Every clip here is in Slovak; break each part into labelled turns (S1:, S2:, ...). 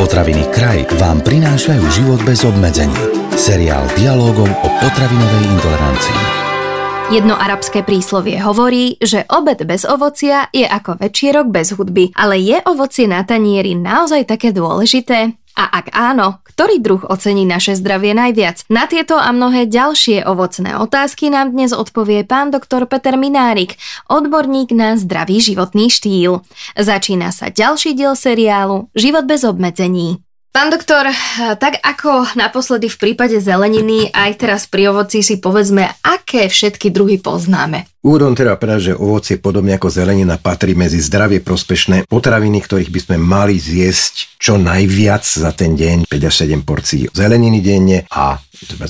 S1: Potraviny Kraj vám prinášajú život bez obmedzení. Seriál dialogov o potravinovej intolerancii.
S2: Jedno arabské príslovie hovorí, že obed bez ovocia je ako večierok bez hudby, ale je ovocie na tanieri naozaj také dôležité? A ak áno, ktorý druh ocení naše zdravie najviac? Na tieto a mnohé ďalšie ovocné otázky nám dnes odpovie pán doktor Peter Minárik, odborník na zdravý životný štýl. Začína sa ďalší diel seriálu Život bez obmedzení. Pán doktor, tak ako naposledy v prípade zeleniny, aj teraz pri ovoci si povedzme, aké všetky druhy poznáme.
S3: Úvodom treba povedať, že ovocie podobne ako zelenina patrí medzi zdravie prospešné potraviny, ktorých by sme mali zjesť čo najviac za ten deň, 5 až 7 porcií zeleniny denne a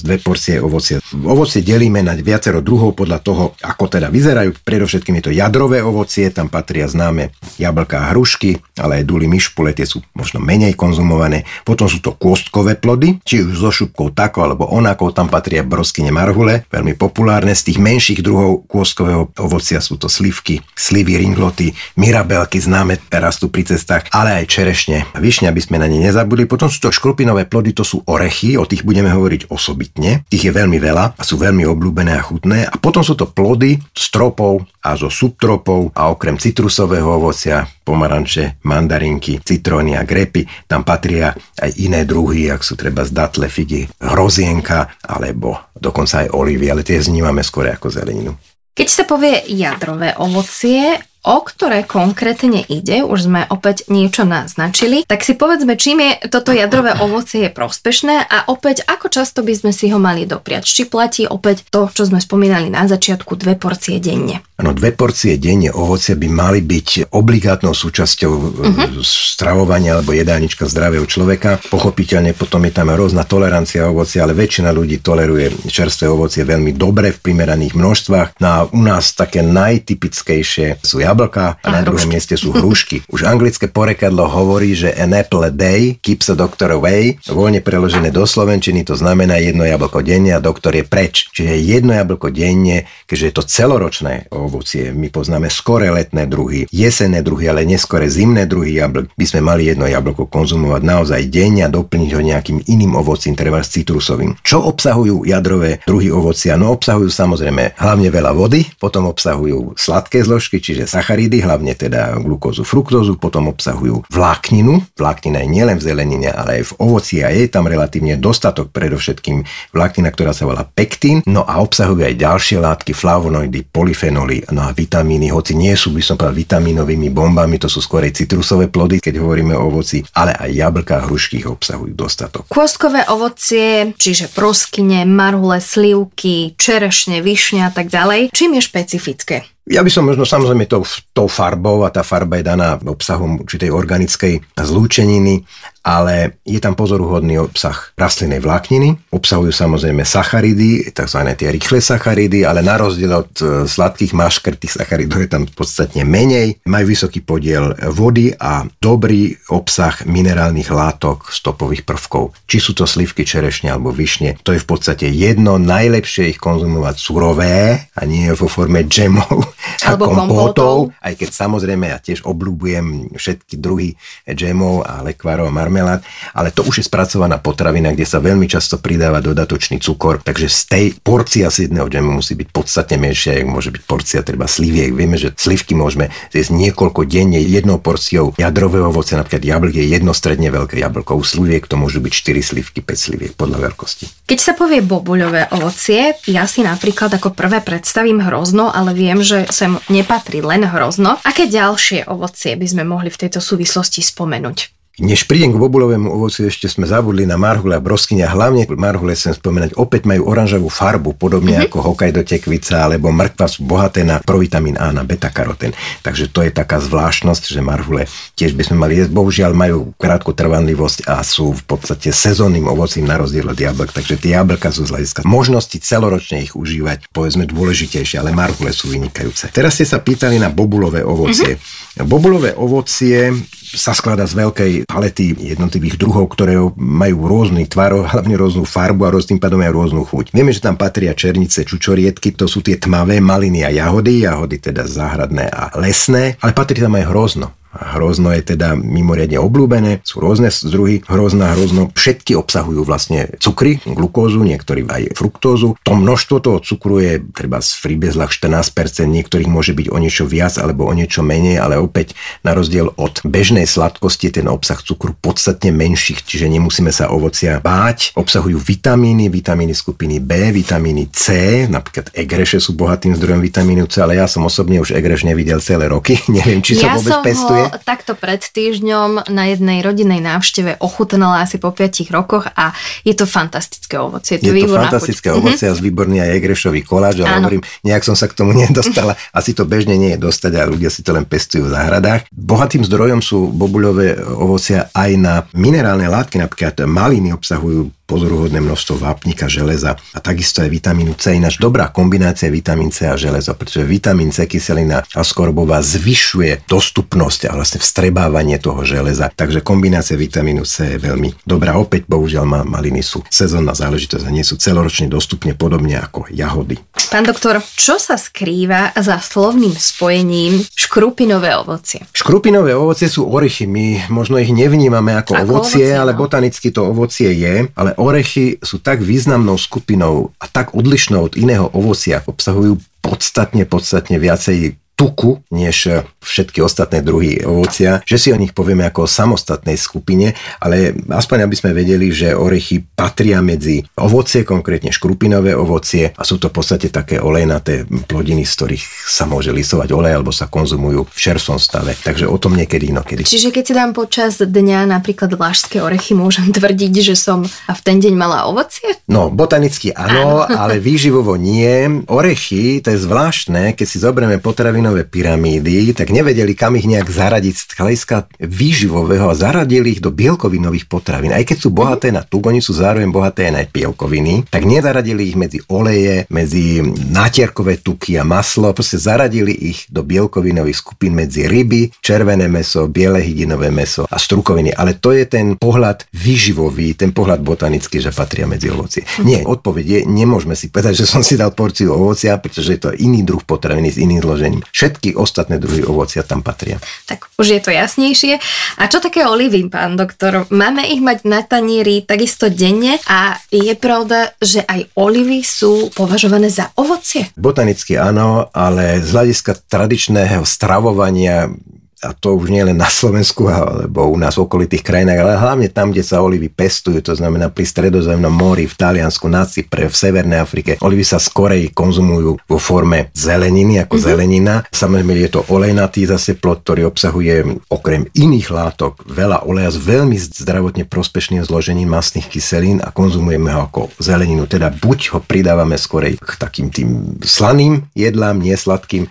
S3: dve porcie ovocie. Ovocie delíme na viacero druhov podľa toho, ako teda vyzerajú. Predovšetkým je to jadrové ovocie, tam patria známe jablká a hrušky, ale aj duly myšpule, tie sú možno menej konzumované. Potom sú to kôstkové plody, či už so šupkou tako alebo onako, tam patria broskyne marhule, veľmi populárne. Z tých menších druhov kôstkového ovocia sú to slivky, slivy, ringloty, mirabelky, známe rastú pri cestách, ale aj čerešne. Višňa by sme na ne nezabudli. Potom sú to škrupinové plody, to sú orechy, o tých budeme hovoriť osobitne. Tých je veľmi veľa a sú veľmi obľúbené a chutné. A potom sú to plody stropov a zo subtropov a okrem citrusového ovocia, pomaranče, mandarinky, citróny a grepy, tam patria aj iné druhy, ak sú treba z datle, figy, hrozienka alebo dokonca aj olivy, ale tie znímame skôr ako zeleninu.
S2: Keď sa povie jadrové ovocie, o ktoré konkrétne ide, už sme opäť niečo naznačili, tak si povedzme, čím je toto jadrové ovocie je prospešné a opäť ako často by sme si ho mali dopriať. Či platí opäť to, čo sme spomínali na začiatku, dve porcie denne.
S3: Áno, dve porcie denne ovocia by mali byť obligátnou súčasťou uh-huh. stravovania alebo jedálnička zdravého človeka. Pochopiteľne potom je tam rôzna tolerancia ovocia, ale väčšina ľudí toleruje čerstvé ovocie veľmi dobre v primeraných množstvách. No a u nás také najtypickejšie sú jablka a, a na druhom mieste sú hrušky. Už anglické porekadlo hovorí, že an apple a day keeps a doctor away. Voľne preložené do slovenčiny to znamená jedno jablko denne a doktor je preč. Čiže jedno jablko denne, keďže je to celoročné ovocie. My poznáme skore letné druhy, jesenné druhy, ale neskore zimné druhy jablk. By sme mali jedno jablko konzumovať naozaj denne a doplniť ho nejakým iným ovocím, treba s citrusovým. Čo obsahujú jadrové druhy ovocia? No obsahujú samozrejme hlavne veľa vody, potom obsahujú sladké zložky, čiže sacharidy, hlavne teda glukózu, fruktózu, potom obsahujú vlákninu. Vláknina je nielen v zelenine, ale aj v ovoci a je tam relatívne dostatok, predovšetkým vláknina, ktorá sa volá pektín, no a obsahujú aj ďalšie látky, flavonoidy, polyfenoly, no a vitamíny, hoci nie sú, by som povedal, vitamínovými bombami, to sú skôr citrusové plody, keď hovoríme o ovoci, ale aj jablká a hrušky ich obsahujú dostatok.
S2: Kôstkové ovocie, čiže proskyne, marhule, slivky, čerešne, višňa a tak ďalej, čím je špecifické?
S3: Ja by som možno samozrejme tou, tou farbou a tá farba je daná obsahom určitej organickej zlúčeniny, ale je tam pozoruhodný obsah rastlinnej vlákniny. Obsahujú samozrejme sacharidy, tzv. tie rýchle sacharidy, ale na rozdiel od e, sladkých maškrtých sacharidov je tam podstatne menej. Majú vysoký podiel vody a dobrý obsah minerálnych látok, stopových prvkov. Či sú to slivky, čerešne alebo višne, to je v podstate jedno. Najlepšie ich konzumovať surové a nie vo forme džemov a
S2: kompótov,
S3: kompótov. Aj keď samozrejme ja tiež obľúbujem všetky druhy džemov a lekvárov a marmelád, ale to už je spracovaná potravina, kde sa veľmi často pridáva dodatočný cukor, takže z tej porcia z jedného džemu musí byť podstatne menšia, ako môže byť porcia treba sliviek. Vieme, že slivky môžeme zjesť niekoľko denne jednou porciou jadrového ovocia, napríklad jablk je jedno stredne veľké jablko, u sliviek to môžu byť 4 slivky, 5 sliviek podľa veľkosti.
S2: Keď sa povie bobuľové ovocie, ja si napríklad ako prvé predstavím hrozno, ale viem, že sem nepatrí len hrozno. Aké ďalšie ovocie by sme mohli v tejto súvislosti spomenúť?
S3: Než prídem k bobulovému ovoci, ešte sme zabudli na marhule a broskyne. Hlavne marhule chcem spomenať, opäť majú oranžovú farbu, podobne mm-hmm. ako Hokkaido tekvica alebo mrkva sú bohaté na provitamín A, na beta-karoten. Takže to je taká zvláštnosť, že marhule tiež by sme mali jesť. Bohužiaľ majú krátku trvanlivosť a sú v podstate sezónnym ovocím na rozdiel od jablk. Takže tie jablka sú z hľadiska možnosti celoročne ich užívať, povedzme dôležitejšie, ale marhule sú vynikajúce. Teraz ste sa pýtali na bobulové ovocie. Mm-hmm. Bobulové ovocie sa skladá z veľkej palety jednotlivých druhov, ktoré majú rôzny tvar, hlavne rôznu farbu a tým pádom aj rôznu chuť. Vieme, že tam patria černice, čučorietky, to sú tie tmavé maliny a jahody, jahody teda záhradné a lesné, ale patrí tam aj hrozno. Hrozno je teda mimoriadne obľúbené, sú rôzne druhy hrozná, hrozno. Všetky obsahujú vlastne cukry, glukózu, niektorí aj fruktózu. To množstvo toho cukru je treba z freebezlach 14%, niektorých môže byť o niečo viac alebo o niečo menej, ale opäť na rozdiel od bežnej sladkosti ten obsah cukru podstatne menších, čiže nemusíme sa ovocia báť. Obsahujú vitamíny, vitamíny skupiny B, vitamíny C, napríklad egreše sú bohatým zdrojom vitamínu C, ale ja som osobne už egreš nevidel celé roky. Neviem, či sa
S2: ja
S3: vôbec
S2: som
S3: pestuje
S2: ho takto pred týždňom na jednej rodinej návšteve ochutnala asi po 5 rokoch a je to fantastické ovocie.
S3: Je to, je to fantastické chuť. ovocie a z výborný aj egrešový koláč, ale hovorím, nejak som sa k tomu nedostala. Asi to bežne nie je dostať a ľudia si to len pestujú v záhradách. Bohatým zdrojom sú bobuľové ovocia aj na minerálne látky, napríklad maliny obsahujú pozoruhodné množstvo vápnika, železa a takisto aj vitamínu C. Ináč dobrá kombinácia vitamín C a železo, pretože vitamín C, kyselina skorbová zvyšuje dostupnosť a vlastne vstrebávanie toho železa. Takže kombinácia vitamínu C je veľmi dobrá. Opäť bohužiaľ maliny sú sezónna záležitosť a nie sú celoročne dostupne podobne ako jahody.
S2: Pán doktor, čo sa skrýva za slovným spojením škrupinové ovocie?
S3: Škrupinové ovocie sú orechy. My možno ich nevnímame ako, ako ovocie, ovocie, ale no. botanicky to ovocie je, ale orechy sú tak významnou skupinou a tak odlišnou od iného ovocia, obsahujú podstatne, podstatne viacej tuku, než všetky ostatné druhy ovocia, že si o nich povieme ako o samostatnej skupine, ale aspoň aby sme vedeli, že orechy patria medzi ovocie, konkrétne škrupinové ovocie a sú to v podstate také olejnaté plodiny, z ktorých sa môže lisovať olej alebo sa konzumujú v čerstvom stave. Takže o tom niekedy inokedy.
S2: Čiže keď si dám počas dňa napríklad lášské orechy, môžem tvrdiť, že som v ten deň mala ovocie?
S3: No, botanicky áno, áno. ale výživovo nie. Orechy, to je zvláštne, keď si zoberieme potravinu potravinové pyramídy, tak nevedeli, kam ich nejak zaradiť z hľadiska výživového a zaradili ich do bielkovinových potravín. Aj keď sú bohaté na tuk, oni sú zároveň bohaté aj na bielkoviny, tak nezaradili ich medzi oleje, medzi nátierkové tuky a maslo, proste zaradili ich do bielkovinových skupín medzi ryby, červené meso, biele hydinové meso a strukoviny. Ale to je ten pohľad výživový, ten pohľad botanický, že patria medzi ovocie. Nie, odpoveď nemôžeme si povedať, že som si dal porciu ovocia, pretože je to iný druh potraviny s iným zložením. Všetky ostatné druhy ovocia tam patria.
S2: Tak už je to jasnejšie. A čo také olivy, pán doktor? Máme ich mať na tanieri takisto denne a je pravda, že aj olivy sú považované za ovocie?
S3: Botanicky áno, ale z hľadiska tradičného stravovania a to už nie len na Slovensku alebo u nás v okolitých krajinách, ale hlavne tam, kde sa olivy pestujú, to znamená pri stredozemnom mori, v Taliansku, na Cypre, v Severnej Afrike. Olivy sa skorej konzumujú vo forme zeleniny, ako mm-hmm. zelenina. Samozrejme je to olejnatý zase plod, ktorý obsahuje okrem iných látok veľa oleja s veľmi zdravotne prospešným zložením masných kyselín a konzumujeme ho ako zeleninu. Teda buď ho pridávame skorej k takým tým slaným jedlám, nesladkým,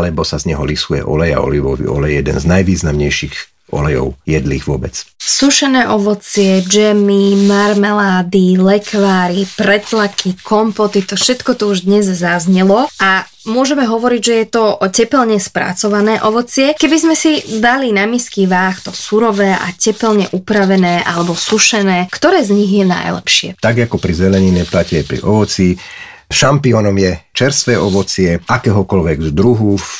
S3: alebo sa z neho lisuje olej a olivový olej, jeden z najvýznamnejších olejov jedlých vôbec.
S2: Sušené ovocie, džemy, marmelády, lekváry, pretlaky, kompoty, to všetko tu už dnes zaznelo a môžeme hovoriť, že je to tepelne spracované ovocie. Keby sme si dali na misky váh to surové a tepelne upravené alebo sušené, ktoré z nich je najlepšie?
S3: Tak ako pri zelenine platí aj pri ovoci, Šampiónom je čerstvé ovocie akéhokoľvek druhu v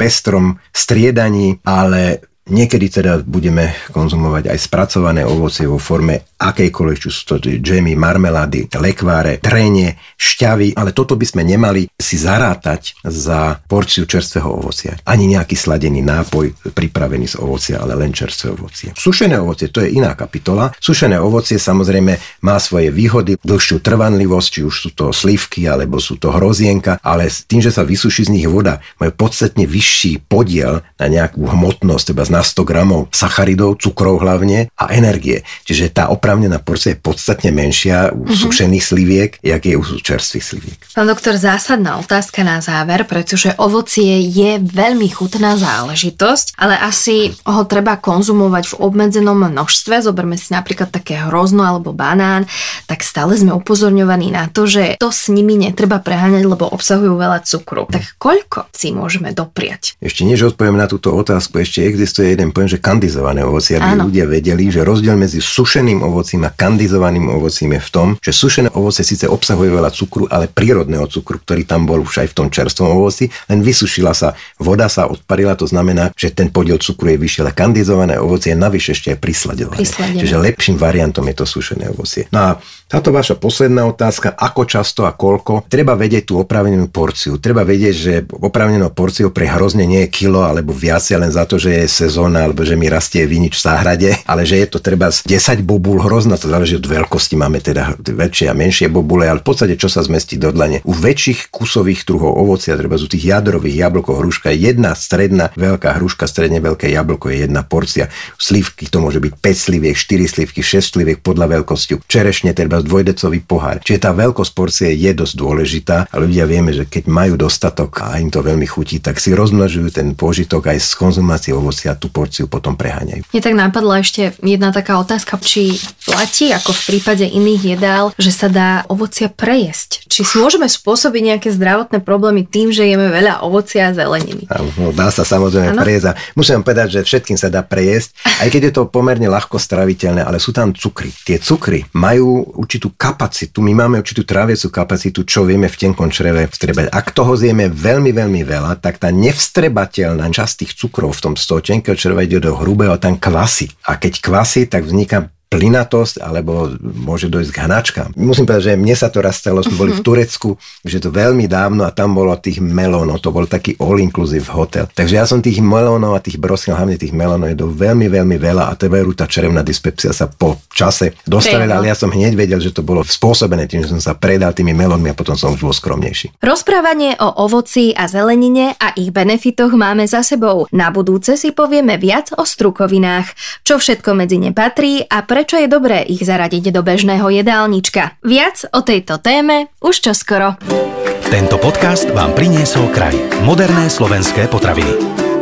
S3: pestrom striedaní, ale Niekedy teda budeme konzumovať aj spracované ovocie vo forme akejkoľvek, či sú to džemy, marmelády, lekváre, trenie, šťavy, ale toto by sme nemali si zarátať za porciu čerstvého ovocia. Ani nejaký sladený nápoj pripravený z ovocia, ale len čerstvé ovocie. Sušené ovocie, to je iná kapitola. Sušené ovocie samozrejme má svoje výhody, dlhšiu trvanlivosť, či už sú to slivky, alebo sú to hrozienka, ale s tým, že sa vysuší z nich voda, majú podstatne vyšší podiel na nejakú hmotnosť, teda na 100 gramov sacharidov, cukrov hlavne a energie. Čiže tá oprávnená porcia je podstatne menšia u mm-hmm. sušených sliviek, jak je u čerstvých sliviek.
S2: Pán doktor, zásadná otázka na záver, pretože ovocie je veľmi chutná záležitosť, ale asi ho treba konzumovať v obmedzenom množstve. Zoberme si napríklad také hrozno alebo banán, tak stále sme upozorňovaní na to, že to s nimi netreba preháňať, lebo obsahujú veľa cukru. Tak koľko si môžeme dopriať?
S3: Ešte než odpoviem na túto otázku, ešte existuje jeden pojem, že kandizované ovocie, aby Áno. ľudia vedeli, že rozdiel medzi sušeným ovocím ovocím a kandizovaným ovocím je v tom, že sušené ovoce síce obsahuje veľa cukru, ale prírodného cukru, ktorý tam bol už aj v tom čerstvom ovoci, len vysušila sa, voda sa odparila, to znamená, že ten podiel cukru je vyšší, ale kandizované ovocie je navyše ešte aj prisladené. Čiže lepším variantom je to sušené ovocie. No a táto vaša posledná otázka, ako často a koľko, treba vedieť tú opravnenú porciu. Treba vedieť, že opravnenou porciou pre hrozne nie je kilo alebo viacej len za to, že je sezóna alebo že mi rastie vinič v záhrade, ale že je to treba z 10 bobul hrozná, to záleží od veľkosti, máme teda väčšie a menšie bobule, ale v podstate čo sa zmestí do dlane. U väčších kusových druhov ovocia, treba z tých jadrových jablkov hruška je jedna stredná veľká hruška, stredne veľké jablko je jedna porcia. Slivky to môže byť 5 sliviek, 4 slivky, 6 sliviek podľa veľkosti. Čerešne treba dvojdecový pohár. Čiže tá veľkosť porcie je dosť dôležitá a ľudia vieme, že keď majú dostatok a im to veľmi chutí, tak si rozmnožujú ten pôžitok aj z konzumácie ovocia a tú porciu potom preháňajú.
S2: Mne tak napadla ešte jedna taká otázka, či platí ako v prípade iných jedál, že sa dá ovocia prejesť. Či si môžeme spôsobiť nejaké zdravotné problémy tým, že jeme veľa ovocia a zeleniny.
S3: No, dá sa samozrejme ano? prejesť a musím povedať, že všetkým sa dá prejesť, aj keď je to pomerne ľahko straviteľné, ale sú tam cukry. Tie cukry majú určitú kapacitu, my máme určitú tráviacu kapacitu, čo vieme v tenkom čreve vstrebať. Ak toho zjeme veľmi, veľmi veľa, tak tá nevstrebateľná časť tých cukrov v tom z toho tenkého čreva ide do hrubého a tam kvasí. A keď kvasí, tak vzniká plinatosť, alebo môže dojsť k hnačkám. Musím povedať, že mne sa to raz stalo, sme boli v mhm. Turecku, že to veľmi dávno a tam bolo tých melónov, to bol taký all-inclusive hotel. Takže ja som tých melónov a tých brosil, hlavne tých melónov jedol veľmi, veľmi veľa a to veru tá čerevná dyspepsia sa po čase dostavila, ale ja som hneď vedel, že to bolo spôsobené tým, že som sa predal tými melónmi a potom som už bol skromnejší.
S2: Rozprávanie o ovoci a zelenine a ich benefitoch máme za sebou. Na budúce si povieme viac o strukovinách, čo všetko medzi ne patrí a pre prečo je dobré ich zaradiť do bežného jedálnička. Viac o tejto téme už čoskoro.
S1: Tento podcast vám priniesol kraj. Moderné slovenské potraviny.